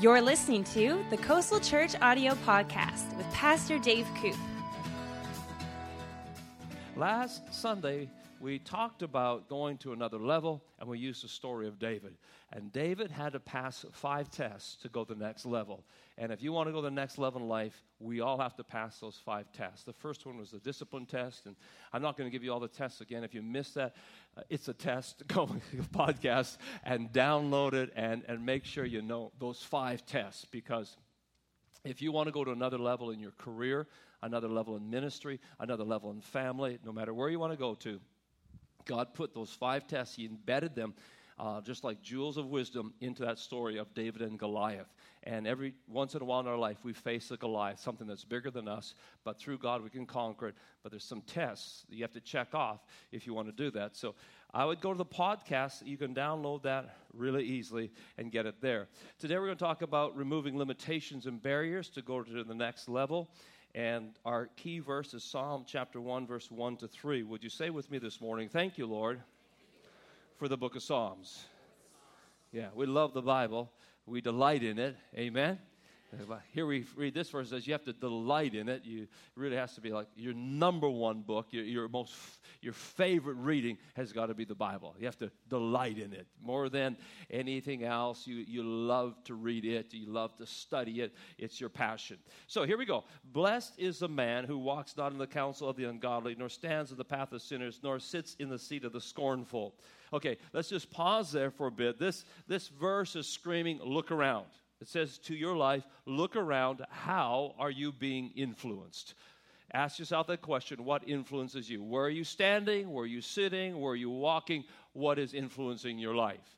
You're listening to the Coastal Church Audio Podcast with Pastor Dave Koop. Last Sunday, we talked about going to another level, and we used the story of David. And David had to pass five tests to go to the next level. And if you want to go to the next level in life, we all have to pass those five tests. The first one was the discipline test, and I'm not going to give you all the tests again. If you missed that, uh, it's a test. Go to the podcast and download it and, and make sure you know those five tests because if you want to go to another level in your career, another level in ministry, another level in family, no matter where you want to go to, God put those five tests, He embedded them uh, just like jewels of wisdom into that story of David and Goliath. And every once in a while in our life, we face a Goliath, something that's bigger than us, but through God we can conquer it. But there's some tests that you have to check off if you want to do that. So I would go to the podcast. You can download that really easily and get it there. Today we're going to talk about removing limitations and barriers to go to the next level. And our key verse is Psalm chapter 1, verse 1 to 3. Would you say with me this morning, Thank you, Lord, for the book of Psalms? Yeah, we love the Bible. We delight in it. Amen. Here we read this verse says you have to delight in it. You it really has to be like your number one book, your, your most your favorite reading has got to be the Bible. You have to delight in it more than anything else. You you love to read it. You love to study it. It's your passion. So here we go. Blessed is the man who walks not in the counsel of the ungodly, nor stands in the path of sinners, nor sits in the seat of the scornful. Okay, let's just pause there for a bit. This this verse is screaming, look around. It says to your life, look around. How are you being influenced? Ask yourself that question what influences you? Where are you standing? Where are you sitting? Where are you walking? What is influencing your life?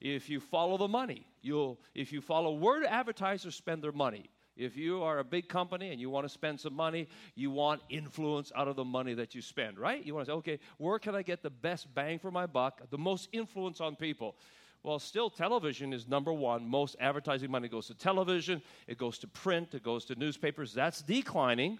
If you follow the money, you'll, if you follow where advertisers spend their money? If you are a big company and you want to spend some money, you want influence out of the money that you spend, right? You want to say, okay, where can I get the best bang for my buck, the most influence on people? Well, still, television is number one. Most advertising money goes to television, it goes to print, it goes to newspapers. That's declining.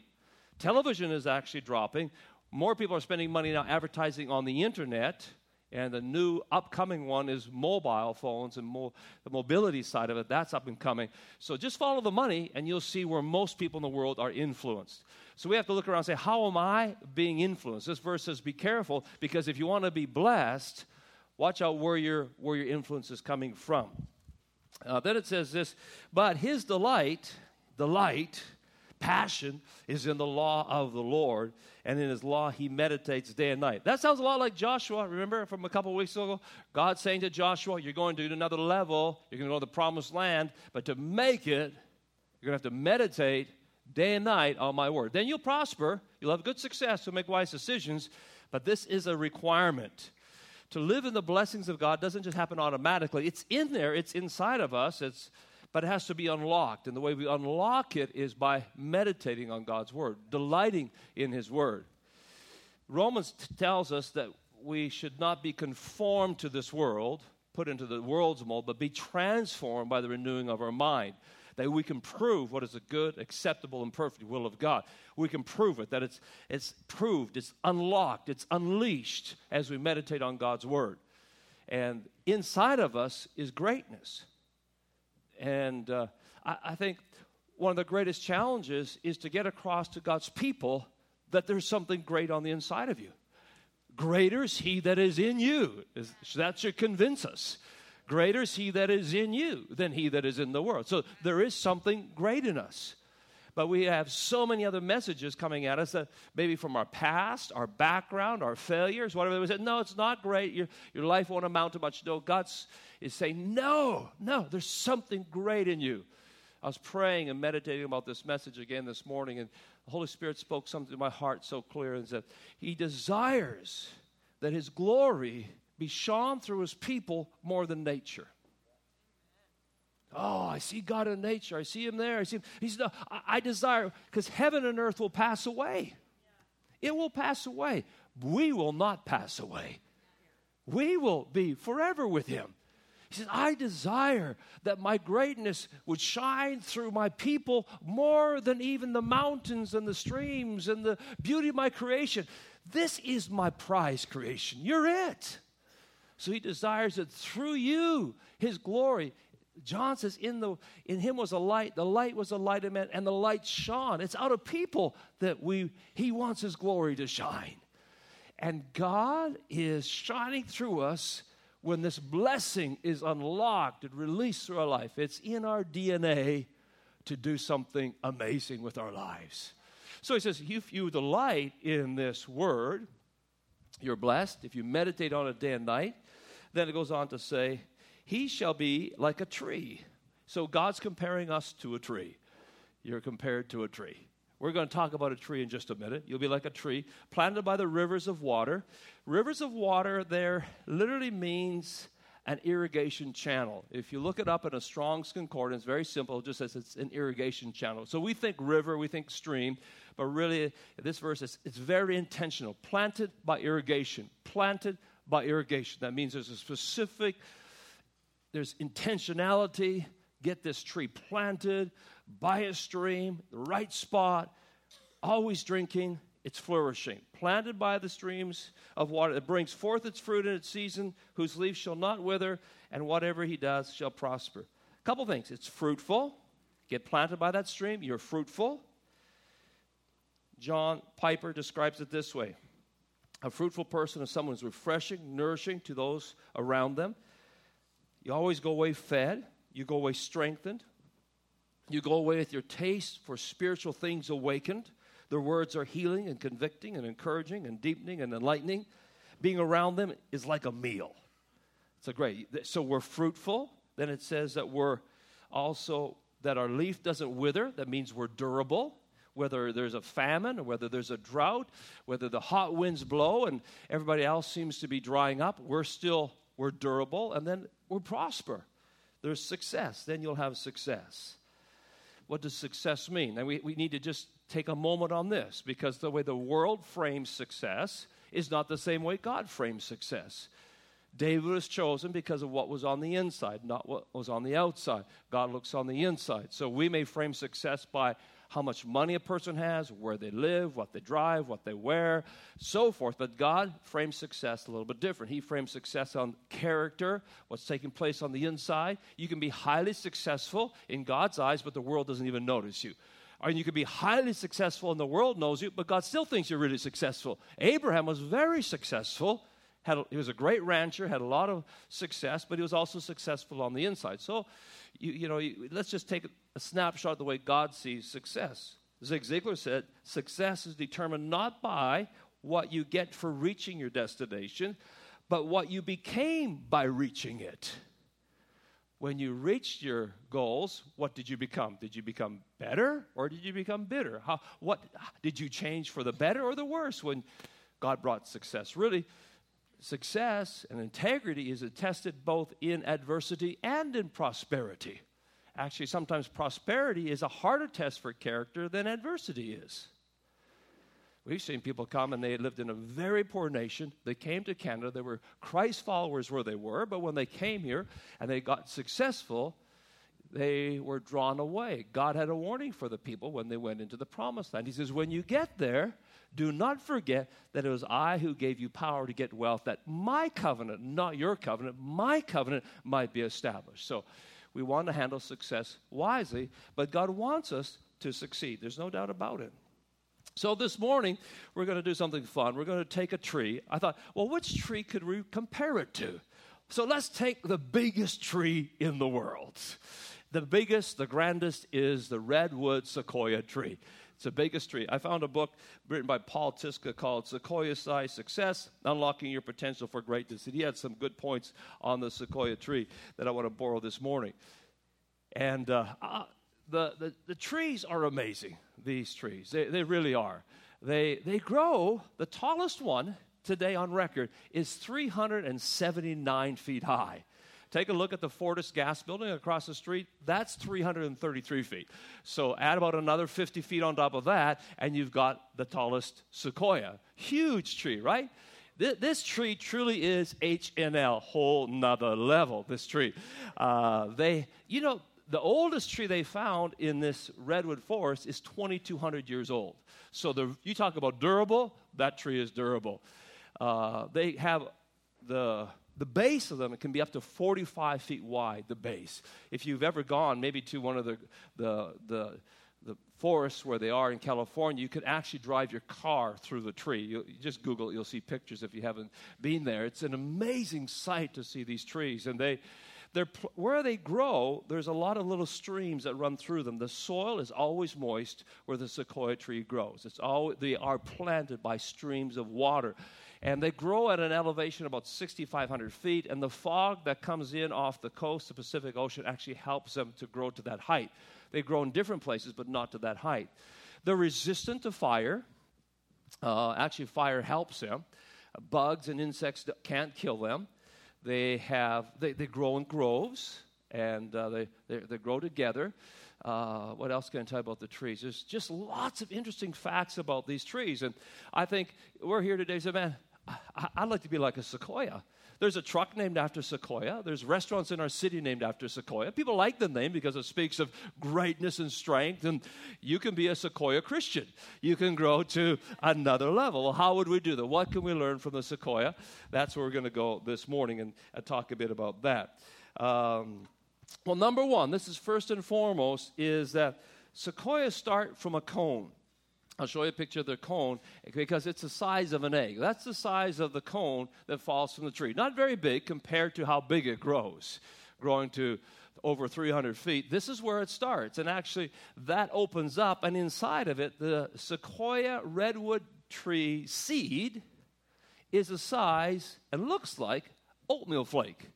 Television is actually dropping. More people are spending money now advertising on the internet. And the new upcoming one is mobile phones and mo- the mobility side of it. That's up and coming. So just follow the money, and you'll see where most people in the world are influenced. So we have to look around and say, How am I being influenced? This verse says, Be careful, because if you want to be blessed, Watch out where your, where your influence is coming from. Uh, then it says this, but his delight, delight, passion is in the law of the Lord, and in his law he meditates day and night. That sounds a lot like Joshua. Remember from a couple weeks ago? God saying to Joshua, You're going to another level, you're going to go to the promised land, but to make it, you're going to have to meditate day and night on my word. Then you'll prosper, you'll have good success, you'll make wise decisions, but this is a requirement to live in the blessings of God doesn't just happen automatically. It's in there, it's inside of us, it's, but it has to be unlocked. And the way we unlock it is by meditating on God's Word, delighting in His Word. Romans t- tells us that we should not be conformed to this world, put into the world's mold, but be transformed by the renewing of our mind that we can prove what is a good, acceptable, and perfect will of God. We can prove it, that it's, it's proved, it's unlocked, it's unleashed as we meditate on God's Word. And inside of us is greatness. And uh, I, I think one of the greatest challenges is to get across to God's people that there's something great on the inside of you. Greater is He that is in you. That should convince us. Greater is he that is in you than he that is in the world. So there is something great in us. But we have so many other messages coming at us that maybe from our past, our background, our failures, whatever. We said, no, it's not great. Your, your life won't amount to much. No, God is saying, no, no, there's something great in you. I was praying and meditating about this message again this morning, and the Holy Spirit spoke something to my heart so clear and said, He desires that His glory be shone through his people more than nature. Oh, I see God in nature. I see him there. I see him. He's no, I, I desire, because heaven and earth will pass away. It will pass away. We will not pass away. We will be forever with him. He says, I desire that my greatness would shine through my people more than even the mountains and the streams and the beauty of my creation. This is my prize creation. You're it. So he desires that through you, his glory, John says, in, the, in him was a light, the light was a light of men, and the light shone. It's out of people that we, he wants his glory to shine. And God is shining through us when this blessing is unlocked and released through our life. It's in our DNA to do something amazing with our lives. So he says, if you delight in this word, you're blessed. If you meditate on it day and night, then it goes on to say, he shall be like a tree. So God's comparing us to a tree. You're compared to a tree. We're going to talk about a tree in just a minute. You'll be like a tree planted by the rivers of water. Rivers of water there literally means an irrigation channel. If you look it up in a Strong's Concordance, very simple, just says it's an irrigation channel. So we think river, we think stream, but really this verse is it's very intentional. Planted by irrigation. Planted by irrigation. That means there's a specific, there's intentionality. Get this tree planted by a stream, the right spot, always drinking, it's flourishing. Planted by the streams of water it brings forth its fruit in its season, whose leaves shall not wither, and whatever he does shall prosper. A couple things it's fruitful. Get planted by that stream, you're fruitful. John Piper describes it this way A fruitful person is someone who's refreshing, nourishing to those around them. You always go away fed, you go away strengthened, you go away with your taste for spiritual things awakened. Their words are healing and convicting and encouraging and deepening and enlightening. Being around them is like a meal. It's a great. So we're fruitful. Then it says that we're also that our leaf doesn't wither. That means we're durable. Whether there's a famine or whether there's a drought, whether the hot winds blow and everybody else seems to be drying up, we're still we're durable and then we prosper. There's success. Then you'll have success what does success mean? And we, we need to just take a moment on this because the way the world frames success is not the same way God frames success. David was chosen because of what was on the inside, not what was on the outside. God looks on the inside. So we may frame success by how much money a person has, where they live, what they drive, what they wear, so forth. But God frames success a little bit different. He frames success on character, what's taking place on the inside. You can be highly successful in God's eyes, but the world doesn't even notice you. And you can be highly successful and the world knows you, but God still thinks you're really successful. Abraham was very successful. Had a, he was a great rancher, had a lot of success, but he was also successful on the inside. So, you, you know, you, let's just take a snapshot of the way God sees success. Zig Ziglar said, Success is determined not by what you get for reaching your destination, but what you became by reaching it. When you reached your goals, what did you become? Did you become better or did you become bitter? How, what, did you change for the better or the worse when God brought success? Really, success and integrity is attested both in adversity and in prosperity. Actually, sometimes prosperity is a harder test for character than adversity is. We've seen people come and they lived in a very poor nation. They came to Canada. They were Christ followers where they were, but when they came here and they got successful, they were drawn away. God had a warning for the people when they went into the promised land. He says, When you get there, do not forget that it was I who gave you power to get wealth, that my covenant, not your covenant, my covenant might be established. So we want to handle success wisely, but God wants us to succeed. There's no doubt about it. So this morning, we're going to do something fun. We're going to take a tree. I thought, well, which tree could we compare it to? So let's take the biggest tree in the world. The biggest, the grandest is the redwood sequoia tree. Tree. I found a book written by Paul Tyska called Sequoia Size Success Unlocking Your Potential for Greatness. And he had some good points on the sequoia tree that I want to borrow this morning. And uh, uh, the, the, the, trees are amazing, these trees. They, they really are. They, they grow, the tallest one today on record is 379 feet high. Take a look at the Fortis gas building across the street. That's 333 feet. So add about another 50 feet on top of that, and you've got the tallest sequoia. Huge tree, right? This tree truly is HNL, whole nother level, this tree. Uh, they, you know, the oldest tree they found in this redwood forest is 2,200 years old. So the, you talk about durable, that tree is durable. Uh, they have the the base of them can be up to 45 feet wide the base if you've ever gone maybe to one of the the the, the forests where they are in california you could actually drive your car through the tree you, you just google it you'll see pictures if you haven't been there it's an amazing sight to see these trees and they they're, where they grow, there's a lot of little streams that run through them. The soil is always moist where the sequoia tree grows. It's all, they are planted by streams of water. And they grow at an elevation about 6,500 feet, and the fog that comes in off the coast, the Pacific Ocean, actually helps them to grow to that height. They grow in different places, but not to that height. They're resistant to fire. Uh, actually, fire helps them. Bugs and insects can't kill them. They have they, they grow in groves and uh, they, they, they grow together. Uh, what else can I tell you about the trees? There's just lots of interesting facts about these trees, and I think we're here today. So, man, I'd like to be like a sequoia. There's a truck named after Sequoia. There's restaurants in our city named after Sequoia. People like the name because it speaks of greatness and strength. And you can be a Sequoia Christian. You can grow to another level. Well, how would we do that? What can we learn from the Sequoia? That's where we're going to go this morning and, and, talk a bit about that. Um, well, number one, this is first and foremost, is that sequoias start from a cone. I'll show you a picture of the cone because it's the size of an egg. That's the size of the cone that falls from the tree. Not very big compared to how big it grows, growing to over 300 feet. This is where it starts. And actually, that opens up, and inside of it, the sequoia redwood tree seed is the size and looks like oatmeal flake.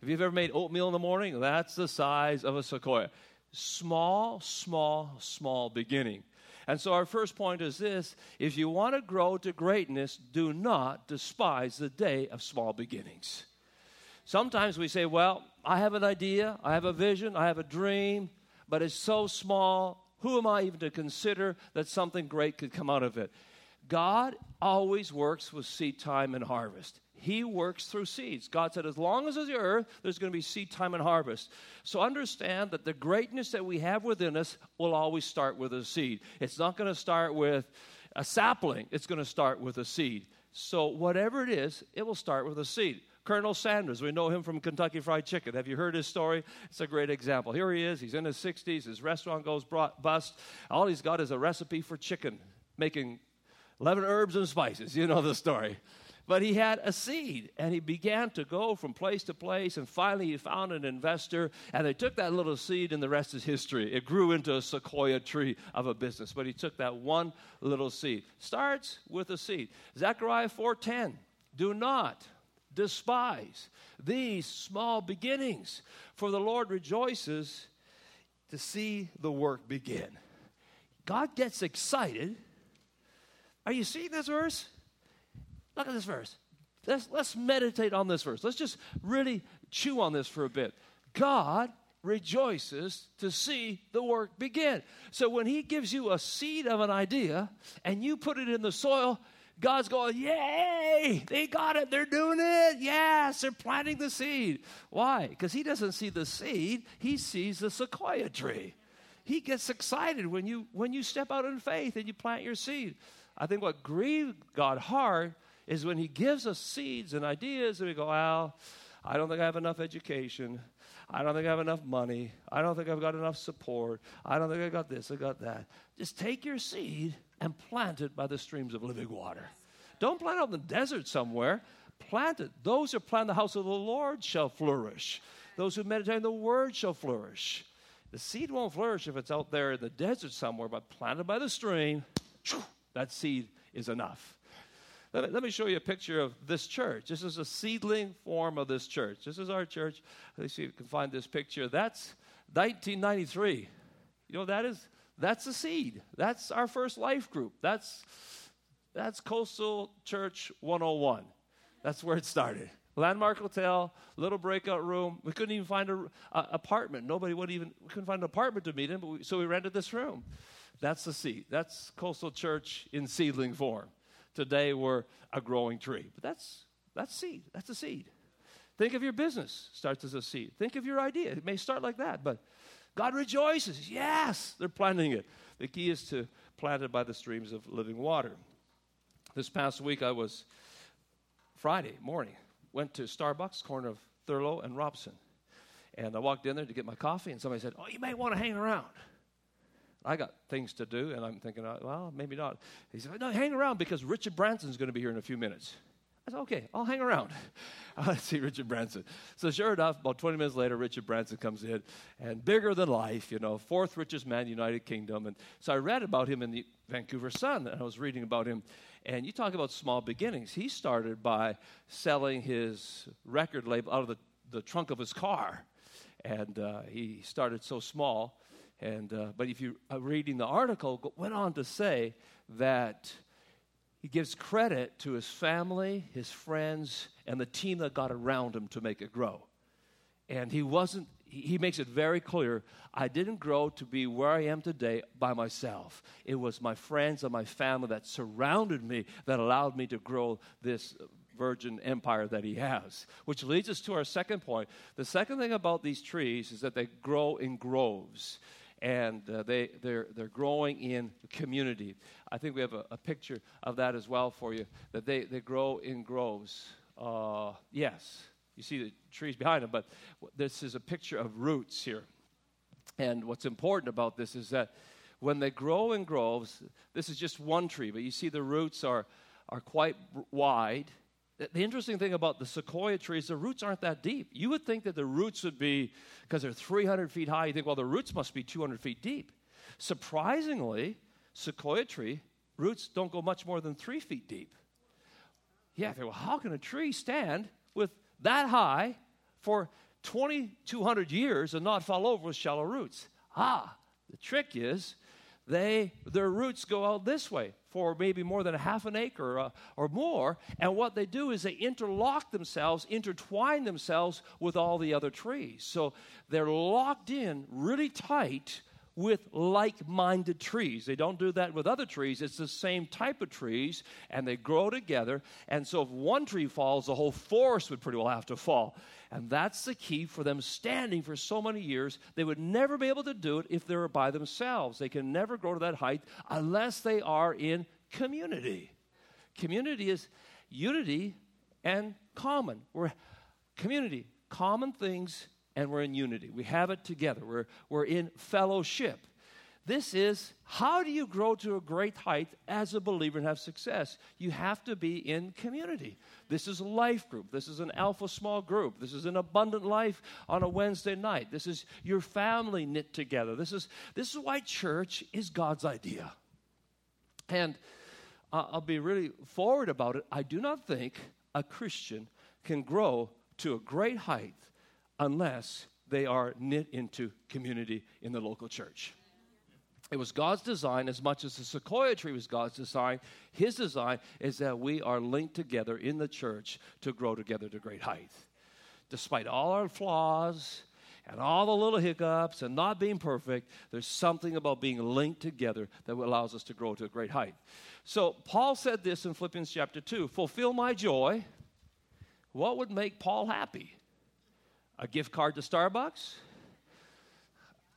If you've ever made oatmeal in the morning, that's the size of a sequoia. Small, small, small beginning. And so our first point is this if you want to grow to greatness, do not despise the day of small beginnings. Sometimes we say, Well, I have an idea, I have a vision, I have a dream, but it's so small. Who am I even to consider that something great could come out of it? God always works with seed time and harvest. He works through seeds. God said, as long as there's the earth, there's going to be seed time and harvest. So understand that the greatness that we have within us will always start with a seed. It's not going to start with a sapling, it's going to start with a seed. So whatever it is, it will start with a seed. Colonel Sanders, we know him from Kentucky Fried Chicken. Have you heard his story? It's a great example. Here he is, he's in his 60s, his restaurant goes bust. All he's got is a recipe for chicken, making 11 herbs and spices. You know the story. But he had a seed and he began to go from place to place. And finally, he found an investor and they took that little seed, and the rest is history. It grew into a sequoia tree of a business. But he took that one little seed. Starts with a seed. Zechariah 4:10. Do not despise these small beginnings, for the Lord rejoices to see the work begin. God gets excited. Are you seeing this verse? Look at this verse. Let's, let's meditate on this verse. Let's just really chew on this for a bit. God rejoices to see the work begin. So when He gives you a seed of an idea and you put it in the soil, God's going, Yay! They got it. They're doing it. Yes, they're planting the seed. Why? Because He doesn't see the seed, He sees the sequoia tree. He gets excited when you when you step out in faith and you plant your seed. I think what grieved God hard is when He gives us seeds and ideas, and we go, well, I don't think I have enough education. I don't think I have enough money. I don't think I've got enough support. I don't think I got this, I got that. Just take your seed and plant it by the streams of living water. Don't plant it out in the desert somewhere. Plant it. Those who plant the house of the Lord shall flourish. Those who meditate on the word shall flourish. The seed won't flourish if it's out there in the desert somewhere, but planted by the stream, that seed is enough. Let me, let me show you a picture of this church. This is a seedling form of this church. This is our church. Let's see if you can find this picture. That's 1993. You know that is? That's a seed. That's our first life group. That's that's Coastal Church 101. That's where it started. Landmark Hotel, little breakout room. We couldn't even find an apartment. Nobody would even, we couldn't find an apartment to meet in, but we, so we rented this room. That's the seed. That's Coastal Church in seedling form. Today we're a growing tree. But that's that's seed. That's a seed. Think of your business starts as a seed. Think of your idea. It may start like that, but God rejoices. Yes, they're planting it. The key is to plant it by the streams of living water. This past week I was Friday morning went to Starbucks, corner of Thurlow and Robson. And I walked in there to get my coffee, and somebody said, Oh, you may want to hang around. I got things to do, and I'm thinking, uh, well, maybe not. He said, no, hang around because Richard Branson's going to be here in a few minutes. I said, okay, I'll hang around. I'll see Richard Branson. So sure enough, about 20 minutes later, Richard Branson comes in, and bigger than life, you know, fourth richest man in the United Kingdom. And so I read about him in the Vancouver Sun, and I was reading about him. And you talk about small beginnings. He started by selling his record label out of the, the trunk of his car. And uh, he started so small and, uh, but if you are uh, reading the article, went on to say that he gives credit to his family, his friends, and the team that got around him to make it grow. And he wasn't, he makes it very clear I didn't grow to be where I am today by myself. It was my friends and my family that surrounded me that allowed me to grow this virgin empire that he has. Which leads us to our second point. The second thing about these trees is that they grow in groves and uh, they, they're, they're growing in community. I think we have a, a, picture of that as well for you, that they, they grow in groves. Uh, yes, you see the trees behind them, but this is a picture of roots here. And what's important about this is that when they grow in groves, this is just one tree, but you see the roots are, are quite wide the interesting thing about the sequoia trees, the roots aren't that deep. You would think that the roots would be, because they're 300 feet high, you think, well, the roots must be 200 feet deep. Surprisingly, sequoia tree roots don't go much more than three feet deep. Yeah, well, how can a tree stand with that high for 2,200 years and not fall over with shallow roots? Ah, the trick is they their roots go out this way for maybe more than a half an acre uh, or more. And what they do is they interlock themselves, intertwine themselves with all the other trees. So they're locked in really tight with like minded trees. They don't do that with other trees. It's the same type of trees, and they grow together. And so if one tree falls, the whole forest would pretty well have to fall. And that's the key for them standing for so many years. They would never be able to do it if they were by themselves. They can never grow to that height unless they are in community. Community is unity and common. We're community, common things, and we're in unity. We have it together. We're, we're in fellowship. This is how do you grow to a great height as a believer and have success? You have to be in community. This is a life group. This is an alpha small group. This is an abundant life on a Wednesday night. This is your family knit together. This is, this is why church is God's idea. And uh, I'll be really forward about it. I do not think a Christian can grow to a great height unless they are knit into community in the local church. It was God's design as much as the sequoia tree was God's design. His design is that we are linked together in the church to grow together to great height. Despite all our flaws and all the little hiccups and not being perfect, there's something about being linked together that allows us to grow to a great height. So, Paul said this in Philippians chapter 2 Fulfill my joy. What would make Paul happy? A gift card to Starbucks?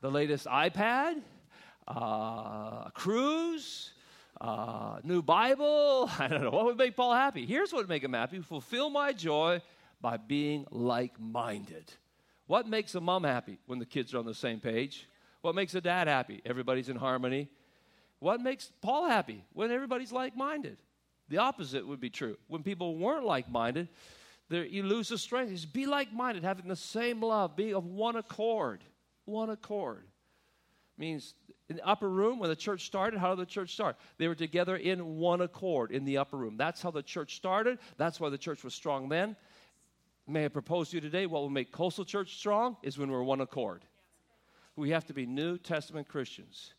The latest iPad? uh, a cruise, uh, new Bible. I don't know. What would make Paul happy? Here's what would make him happy fulfill my joy by being like minded. What makes a mom happy when the kids are on the same page? What makes a dad happy? Everybody's in harmony. What makes Paul happy? When everybody's like minded. The opposite would be true. When people weren't like minded, you lose the strength. Just be like minded, having the same love, be of one accord. One accord means in the upper room when the church started how did the church start? They were together in one accord in the upper room. That's how the church started. That's why the church was strong then. May i propose to you today what will make coastal church strong is when we're one accord. We have to be new testament christians.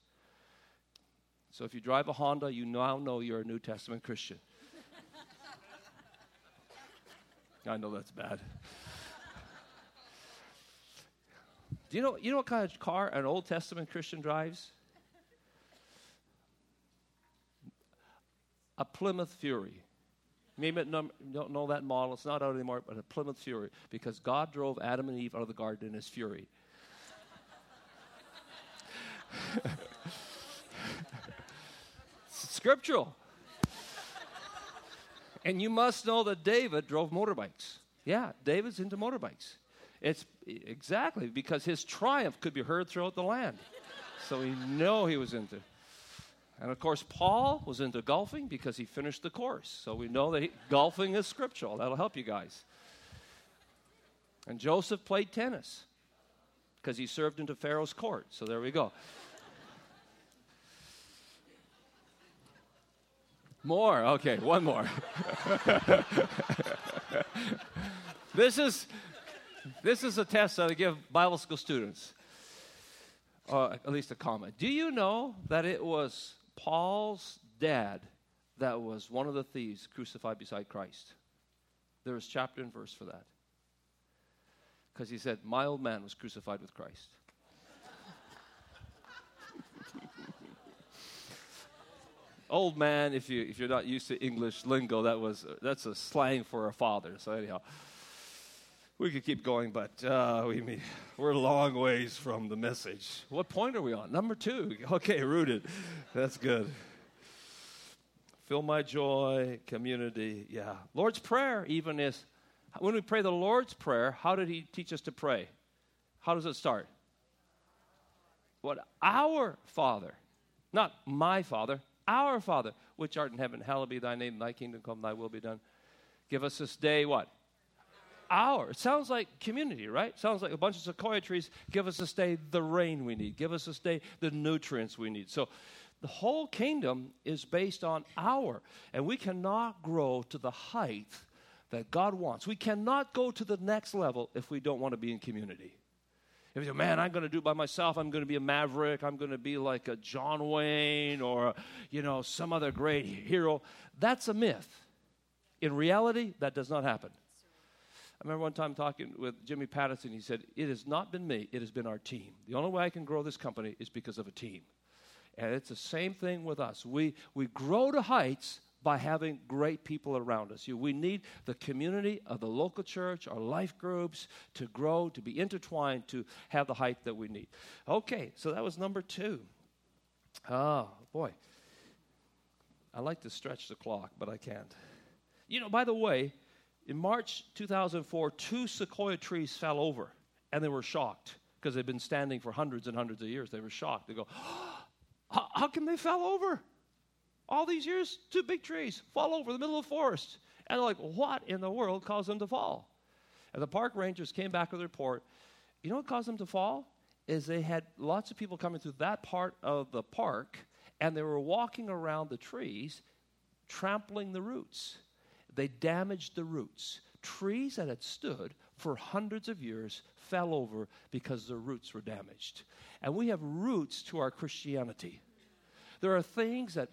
So if you drive a honda you now know you're a new testament christian i know that's bad Do you know, you know what kind of car an Old Testament Christian drives? A Plymouth Fury. Maybe you don't know that model, it's not out anymore, but a Plymouth Fury, because God drove Adam and Eve out of the garden in his fury. scriptural. And you must know that David drove motorbikes. Yeah, David's into motorbikes. It's exactly because his triumph could be heard throughout the land. so we know he was into. And of course, Paul was into golfing because he finished the course. So we know that he, golfing is scriptural. That'll help you guys. And Joseph played tennis because he served into Pharaoh's court. So there we go. More. Okay, one more. this is this is a test that I give Bible school students. Or at least a comment. Do you know that it was Paul's dad that was one of the thieves crucified beside Christ? There is chapter and verse for that. Because he said, My old man was crucified with Christ. Old man, if you if you're not used to English lingo, that was that's a slang for a father. So anyhow, we could keep going, but uh, we we're a long ways from the message. What point are we on? Number two. Okay, rooted. That's good. Fill my joy, community. Yeah, Lord's prayer even is when we pray the Lord's prayer. How did He teach us to pray? How does it start? What our Father, not my Father, our Father, which art in heaven, hallowed be thy name, thy kingdom come, thy will be done. Give us this day what? Our. It sounds like community, right? Sounds like a bunch of sequoia trees. Give us this day the rain we need. Give us this day the nutrients we need. So the whole kingdom is based on our. And we cannot grow to the height that God wants. We cannot go to the next level if we don't want to be in community. If you say, man, I'm going to do it by myself, I'm going to be a maverick, I'm going to be like a John Wayne or, you know, some other great hero, that's a myth. In reality, that does not happen. I remember one time talking with Jimmy Pattison. He said, It has not been me, it has been our team. The only way I can grow this company is because of a team. And it's the same thing with us. We, we grow to heights by having great people around us. We need the community of the local church, our life groups to grow, to be intertwined, to have the height that we need. Okay, so that was number two. Oh, boy. I like to stretch the clock, but I can't. You know, by the way, in March 2004, two sequoia trees fell over, and they were shocked because they'd been standing for hundreds and hundreds of years. They were shocked. They go, how, how come they fell over? All these years, two big trees fall over the middle of the forest. And they're like, what in the world caused them to fall? And the park rangers came back with a report. You know what caused them to fall? Is they had lots of people coming through that part of the park, and they were walking around the trees, trampling the roots. They damaged the roots. Trees that had stood for hundreds of years fell over because their roots were damaged. And we have roots to our Christianity. There are things that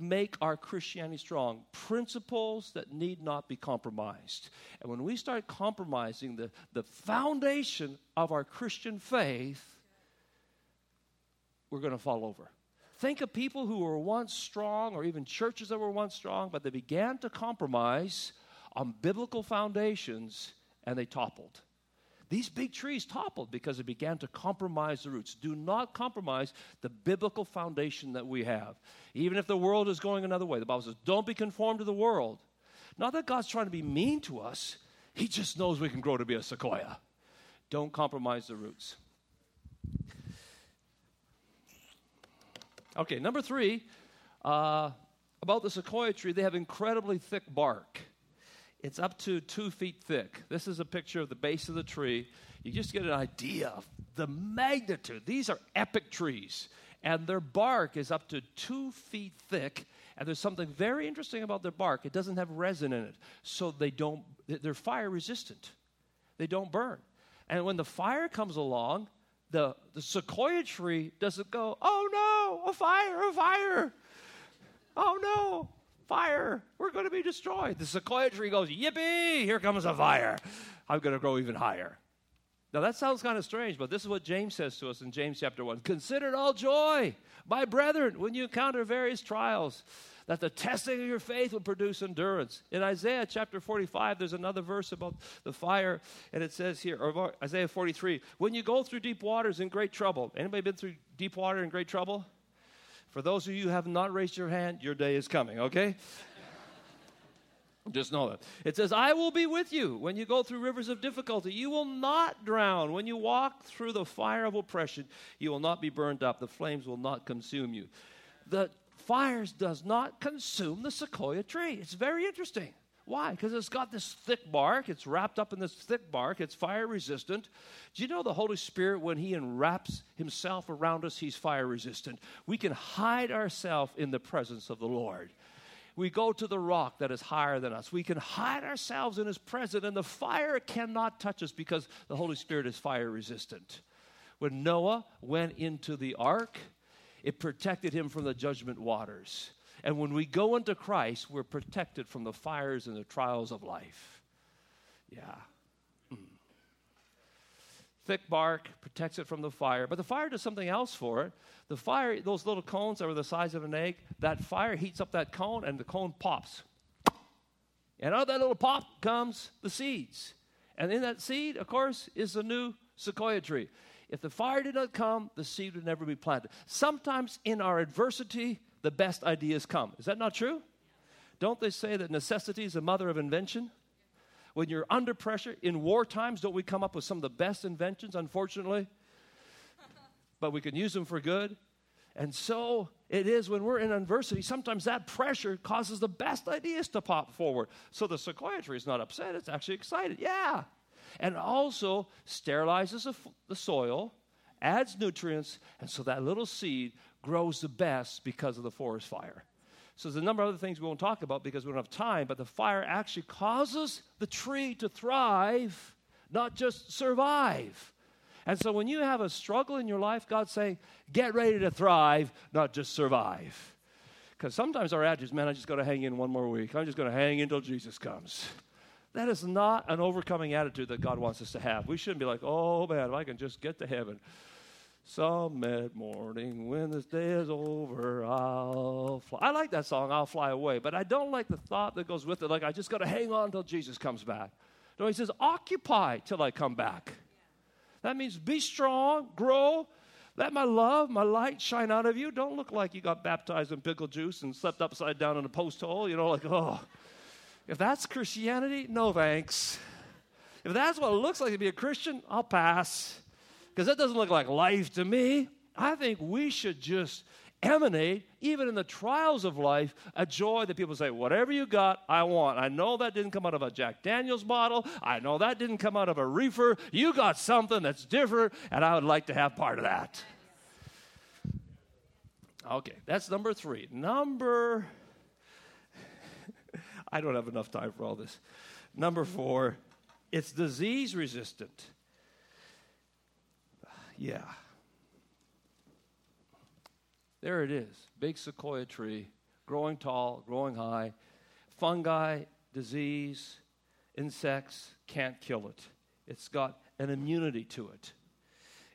make our Christianity strong, principles that need not be compromised. And when we start compromising the, the foundation of our Christian faith, we're going to fall over. Think of people who were once strong, or even churches that were once strong, but they began to compromise on biblical foundations and they toppled. These big trees toppled because it began to compromise the roots. Do not compromise the biblical foundation that we have. Even if the world is going another way, the Bible says, don't be conformed to the world. Not that God's trying to be mean to us, He just knows we can grow to be a sequoia. Don't compromise the roots. Okay, number three, uh, about the sequoia tree, they have incredibly thick bark. It's up to two feet thick. This is a picture of the base of the tree. You just get an idea of the magnitude. These are epic trees, and their bark is up to two feet thick. And there's something very interesting about their bark. It doesn't have resin in it, so they don't. They're fire resistant. They don't burn. And when the fire comes along, the, the sequoia tree doesn't go, oh no, a fire, a fire. Oh no, fire. We're going to be destroyed. The sequoia tree goes, yippee, here comes a fire. I'm going to grow even higher. Now that sounds kind of strange, but this is what James says to us in James chapter 1. Consider it all joy, my brethren, when you encounter various trials, that the testing of your faith will produce endurance. In Isaiah chapter 45, there's another verse about the fire, and it says here, or Isaiah 43, when you go through deep waters in great trouble. Anybody been through deep water in great trouble? For those of you who have not raised your hand, your day is coming, okay? Just know that. It says, I will be with you when you go through rivers of difficulty. You will not drown. When you walk through the fire of oppression, you will not be burned up. The flames will not consume you. The fires does not consume the sequoia tree. It's very interesting. Why? Because it's got this thick bark. It's wrapped up in this thick bark. It's fire resistant. Do you know the Holy Spirit, when He enwraps Himself around us, He's fire resistant? We can hide ourselves in the presence of the Lord. We go to the rock that is higher than us. We can hide ourselves in His presence, and the fire cannot touch us because the Holy Spirit is fire resistant. When Noah went into the ark, it protected him from the judgment waters. And when we go into Christ, we're protected from the fires and the trials of life. Yeah. Mm. Thick bark protects it from the fire, but the fire does something else for it. The fire, those little cones that are the size of an egg, that fire heats up that cone and the cone pops. And out of that little pop comes the seeds. And in that seed, of course, is the new sequoia tree. If the fire did not come, the seed would never be planted. Sometimes in our adversity, the best ideas come. Is that not true? Don't they say that necessity is the mother of invention? When you're under pressure in war times, don't we come up with some of the best inventions, unfortunately? but we can use them for good. And so it is when we're in adversity, sometimes that pressure causes the best ideas to pop forward. So the tree is not upset, it's actually excited. Yeah. And also sterilizes the soil, adds nutrients, and so that little seed grows the best because of the forest fire. So there's a number of other things we won't talk about because we don't have time, but the fire actually causes the tree to thrive, not just survive. And so when you have a struggle in your life, God's saying, get ready to thrive, not just survive. Because sometimes our attitude is, man, I just got to hang in one more week. I'm just going to hang in until Jesus comes. That is not an overcoming attitude that God wants us to have. We shouldn't be like, oh man, if I can just get to heaven. Some mid morning when this day is over, I'll fly. I like that song, I'll fly away, but I don't like the thought that goes with it, like I just got to hang on until Jesus comes back. No, he says, occupy till I come back. That means be strong, grow, let my love, my light shine out of you. Don't look like you got baptized in pickle juice and slept upside down in a post hole, you know, like, oh. If that's Christianity, no thanks. If that's what it looks like to be a Christian, I'll pass because that doesn't look like life to me. I think we should just emanate, even in the trials of life, a joy that people say, whatever you got, I want. I know that didn't come out of a Jack Daniels bottle. I know that didn't come out of a reefer. You got something that's different, and I would like to have part of that. Okay, that's number three. Number, I don't have enough time for all this. Number four, it's disease resistant. Yeah. There it is. Big sequoia tree, growing tall, growing high. Fungi, disease, insects can't kill it. It's got an immunity to it.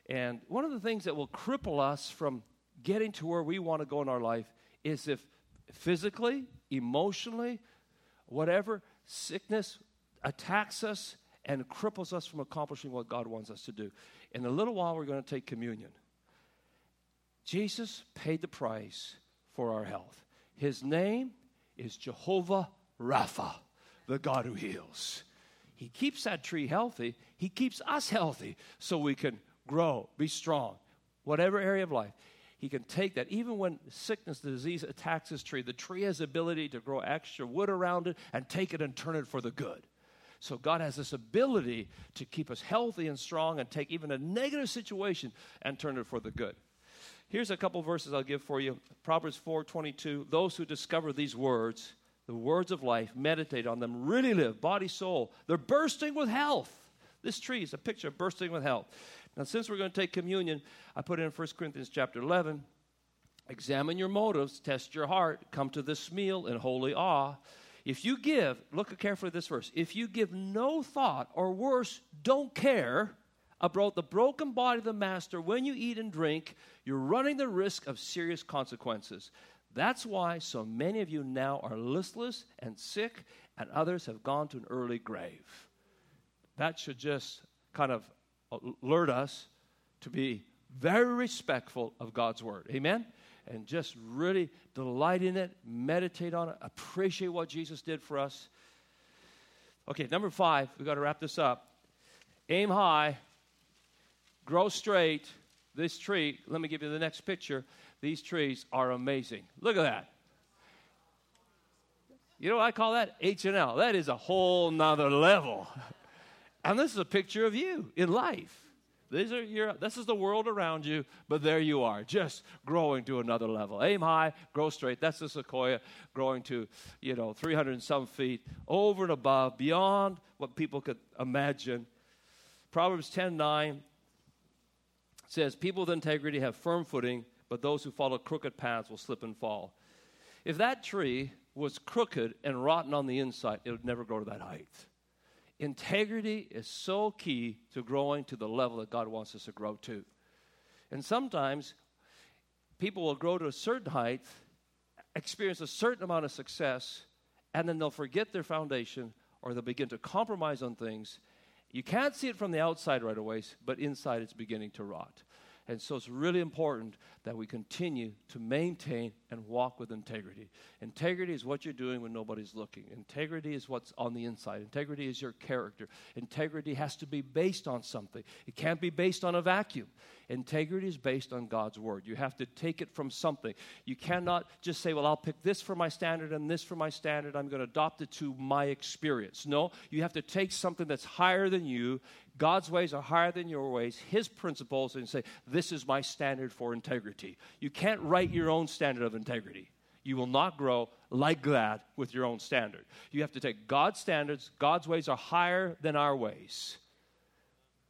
And one of the things that will cripple us from getting to where we want to go in our life is if physically, emotionally, whatever sickness attacks us and cripples us from accomplishing what God wants us to do. In a little while, we're going to take communion. Jesus paid the price for our health. His name is Jehovah Rapha, the God who heals. He keeps that tree healthy, He keeps us healthy so we can grow, be strong, whatever area of life. He can take that. Even when sickness, disease attacks this tree, the tree has the ability to grow extra wood around it and take it and turn it for the good. So God has this ability to keep us healthy and strong and take even a negative situation and turn it for the good. Here's a couple verses I'll give for you. Proverbs 4:22. Those who discover these words, the words of life, meditate on them, really live, body, soul. They're bursting with health. This tree is a picture of bursting with health. Now, since we're going to take communion, I put in 1 Corinthians chapter 11. Examine your motives, test your heart, come to this meal in holy awe. If you give, look carefully at this verse. If you give no thought, or worse, don't care about the broken body of the master when you eat and drink, you're running the risk of serious consequences. That's why so many of you now are listless and sick, and others have gone to an early grave. That should just kind of alert us to be very respectful of God's word. Amen? And just really delight in it, meditate on it, appreciate what Jesus did for us. Okay, number five, we've got to wrap this up. Aim high, grow straight. This tree, let me give you the next picture. These trees are amazing. Look at that. You know what I call that? H&L. That is a whole nother level. And this is a picture of you in life. These are your, this is the world around you, but there you are, just growing to another level. Aim high, grow straight. That's the sequoia growing to, you know, 300 and some feet, over and above, beyond what people could imagine. Proverbs 10 9 says, People with integrity have firm footing, but those who follow crooked paths will slip and fall. If that tree was crooked and rotten on the inside, it would never grow to that height. Integrity is so key to growing to the level that God wants us to grow to. And sometimes people will grow to a certain height, experience a certain amount of success, and then they'll forget their foundation or they'll begin to compromise on things. You can't see it from the outside right away, but inside it's beginning to rot. And so it's really important that we continue to maintain and walk with integrity. Integrity is what you're doing when nobody's looking. Integrity is what's on the inside. Integrity is your character. Integrity has to be based on something, it can't be based on a vacuum. Integrity is based on God's word. You have to take it from something. You cannot just say, Well, I'll pick this for my standard and this for my standard. I'm going to adopt it to my experience. No, you have to take something that's higher than you God's ways are higher than your ways, His principles, and say, This is my standard for integrity. You can't write your own standard of integrity. You will not grow like that with your own standard. You have to take God's standards, God's ways are higher than our ways.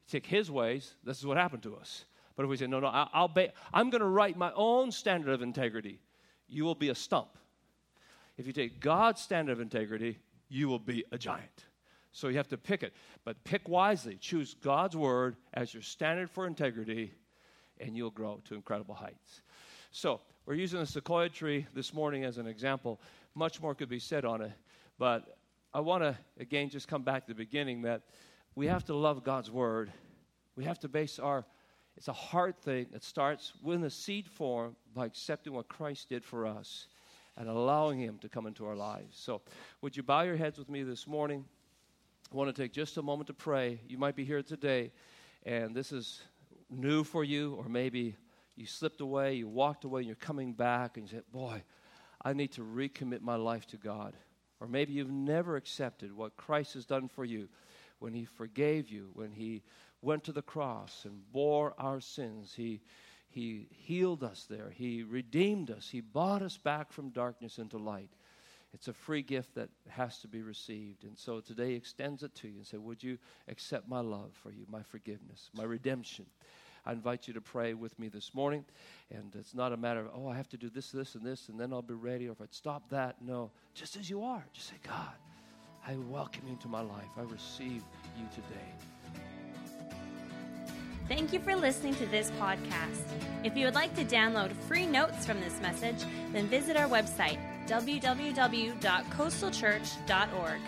Take His ways, this is what happened to us. But if we say, No, no, I'll, ba- I'm going to write my own standard of integrity, you will be a stump. If you take God's standard of integrity, you will be a giant. So you have to pick it. But pick wisely. Choose God's word as your standard for integrity, and you'll grow to incredible heights. So we're using the sequoia tree this morning as an example. Much more could be said on it. But I want to, again, just come back to the beginning that we have to love God's word. We have to base our, it's a heart thing that starts with a seed form by accepting what Christ did for us and allowing Him to come into our lives. So, would you bow your heads with me this morning? I want to take just a moment to pray. You might be here today, and this is new for you, or maybe you slipped away, you walked away, and you're coming back, and you said, Boy, I need to recommit my life to God. Or maybe you've never accepted what Christ has done for you when He forgave you, when He went to the cross and bore our sins. He, he healed us there, He redeemed us, He bought us back from darkness into light. It's a free gift that has to be received. And so today extends it to you and say, Would you accept my love for you, my forgiveness, my redemption? I invite you to pray with me this morning. And it's not a matter of, oh, I have to do this, this, and this, and then I'll be ready. Or if I'd stop that, no. Just as you are. Just say, God, I welcome you into my life. I receive you today. Thank you for listening to this podcast. If you would like to download free notes from this message, then visit our website www.coastalchurch.org.